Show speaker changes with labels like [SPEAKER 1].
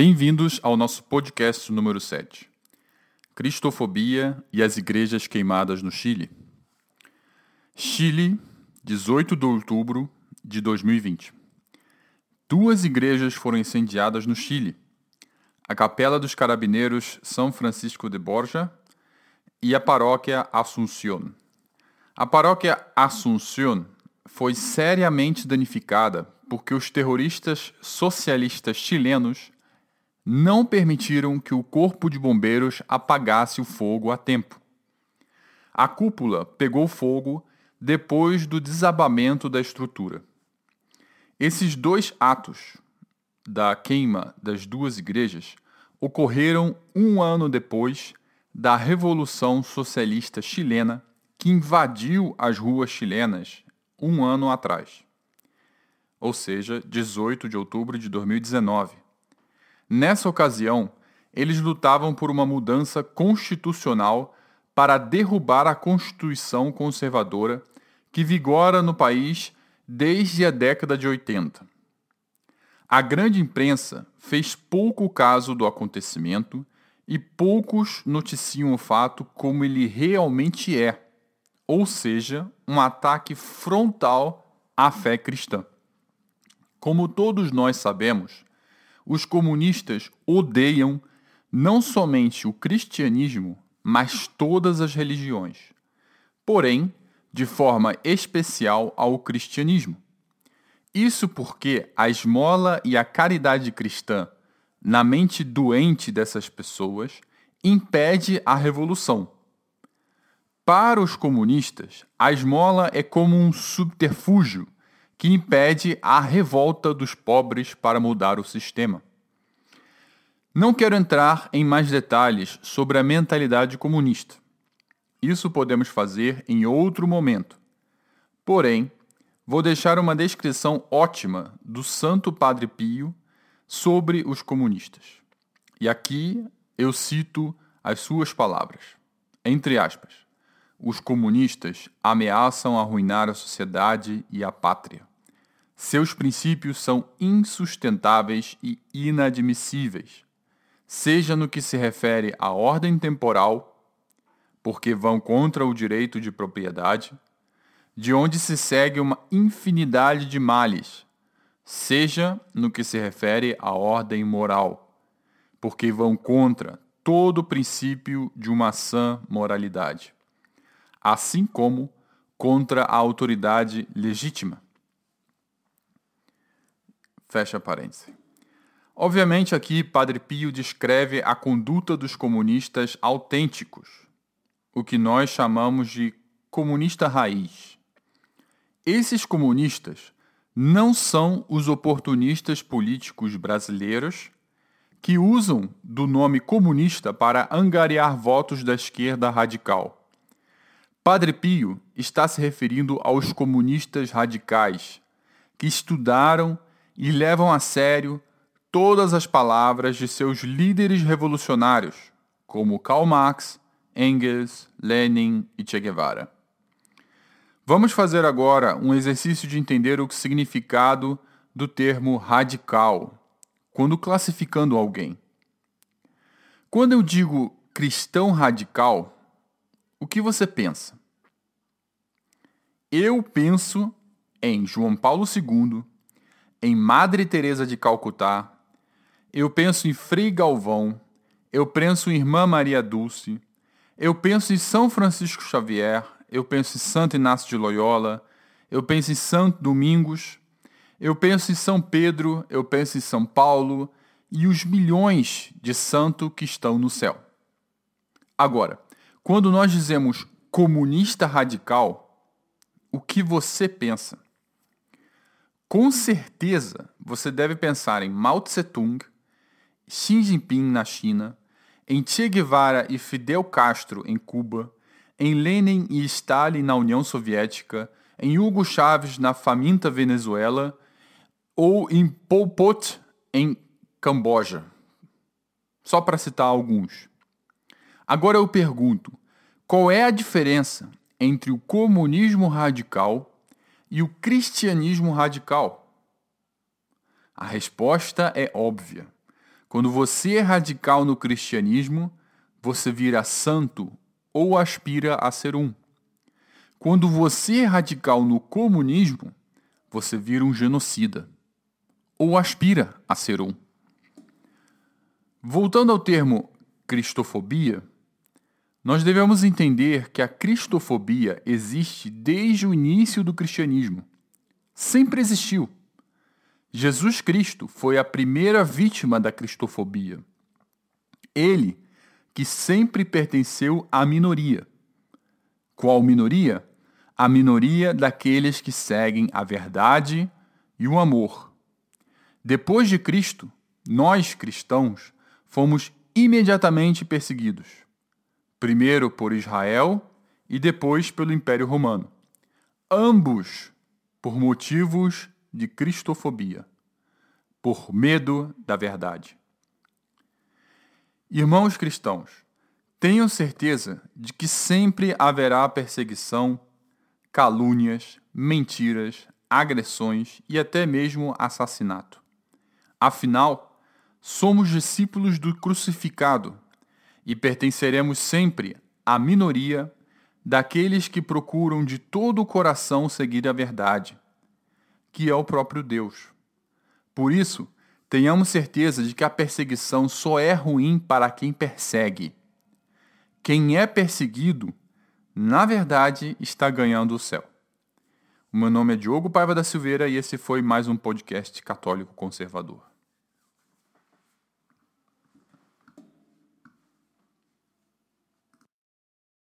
[SPEAKER 1] Bem-vindos ao nosso podcast número 7. Cristofobia e as igrejas queimadas no Chile. Chile, 18 de outubro de 2020. Duas igrejas foram incendiadas no Chile. A Capela dos Carabineiros São Francisco de Borja e a Paróquia Assunción. A Paróquia Assunción foi seriamente danificada porque os terroristas socialistas chilenos não permitiram que o corpo de bombeiros apagasse o fogo a tempo. A cúpula pegou fogo depois do desabamento da estrutura. Esses dois atos da queima das duas igrejas ocorreram um ano depois da Revolução Socialista Chilena, que invadiu as ruas chilenas um ano atrás, ou seja, 18 de outubro de 2019. Nessa ocasião, eles lutavam por uma mudança constitucional para derrubar a Constituição conservadora que vigora no país desde a década de 80. A grande imprensa fez pouco caso do acontecimento e poucos noticiam o fato como ele realmente é, ou seja, um ataque frontal à fé cristã. Como todos nós sabemos, os comunistas odeiam não somente o cristianismo, mas todas as religiões. Porém, de forma especial ao cristianismo. Isso porque a esmola e a caridade cristã, na mente doente dessas pessoas, impede a revolução. Para os comunistas, a esmola é como um subterfúgio que impede a revolta dos pobres para mudar o sistema. Não quero entrar em mais detalhes sobre a mentalidade comunista. Isso podemos fazer em outro momento. Porém, vou deixar uma descrição ótima do Santo Padre Pio sobre os comunistas. E aqui eu cito as suas palavras. Entre aspas. Os comunistas ameaçam arruinar a sociedade e a pátria. Seus princípios são insustentáveis e inadmissíveis, seja no que se refere à ordem temporal porque vão contra o direito de propriedade, de onde se segue uma infinidade de males, seja no que se refere à ordem moral, porque vão contra todo o princípio de uma sã moralidade, assim como contra a autoridade legítima. Fecha parênteses. Obviamente, aqui Padre Pio descreve a conduta dos comunistas autênticos, o que nós chamamos de comunista raiz. Esses comunistas não são os oportunistas políticos brasileiros que usam do nome comunista para angariar votos da esquerda radical. Padre Pio está se referindo aos comunistas radicais, que estudaram e levam a sério todas as palavras de seus líderes revolucionários, como Karl Marx, Engels, Lenin e Che Guevara. Vamos fazer agora um exercício de entender o significado do termo radical, quando classificando alguém. Quando eu digo cristão radical, o que você pensa? Eu penso em João Paulo II, em Madre Teresa de Calcutá, eu penso em Frei Galvão, eu penso em Irmã Maria Dulce, eu penso em São Francisco Xavier, eu penso em Santo Inácio de Loyola, eu penso em Santo Domingos, eu penso em São Pedro, eu penso em São Paulo e os milhões de santos que estão no céu. Agora, quando nós dizemos comunista radical, o que você pensa? Com certeza você deve pensar em Mao Tse Tung, Xi Jinping na China, em Che Guevara e Fidel Castro em Cuba, em Lenin e Stalin na União Soviética, em Hugo Chávez na faminta Venezuela ou em Pol Pot em Camboja. Só para citar alguns. Agora eu pergunto: qual é a diferença entre o comunismo radical e o cristianismo radical? A resposta é óbvia. Quando você é radical no cristianismo, você vira santo ou aspira a ser um. Quando você é radical no comunismo, você vira um genocida ou aspira a ser um. Voltando ao termo cristofobia, nós devemos entender que a cristofobia existe desde o início do cristianismo. Sempre existiu. Jesus Cristo foi a primeira vítima da cristofobia. Ele, que sempre pertenceu à minoria. Qual minoria? A minoria daqueles que seguem a verdade e o amor. Depois de Cristo, nós cristãos fomos imediatamente perseguidos primeiro por Israel e depois pelo Império Romano, ambos por motivos de cristofobia, por medo da verdade. Irmãos cristãos, tenham certeza de que sempre haverá perseguição, calúnias, mentiras, agressões e até mesmo assassinato. Afinal, somos discípulos do crucificado e pertenceremos sempre à minoria daqueles que procuram de todo o coração seguir a verdade, que é o próprio Deus. Por isso, tenhamos certeza de que a perseguição só é ruim para quem persegue. Quem é perseguido, na verdade, está ganhando o céu. O meu nome é Diogo Paiva da Silveira e esse foi mais um podcast católico conservador.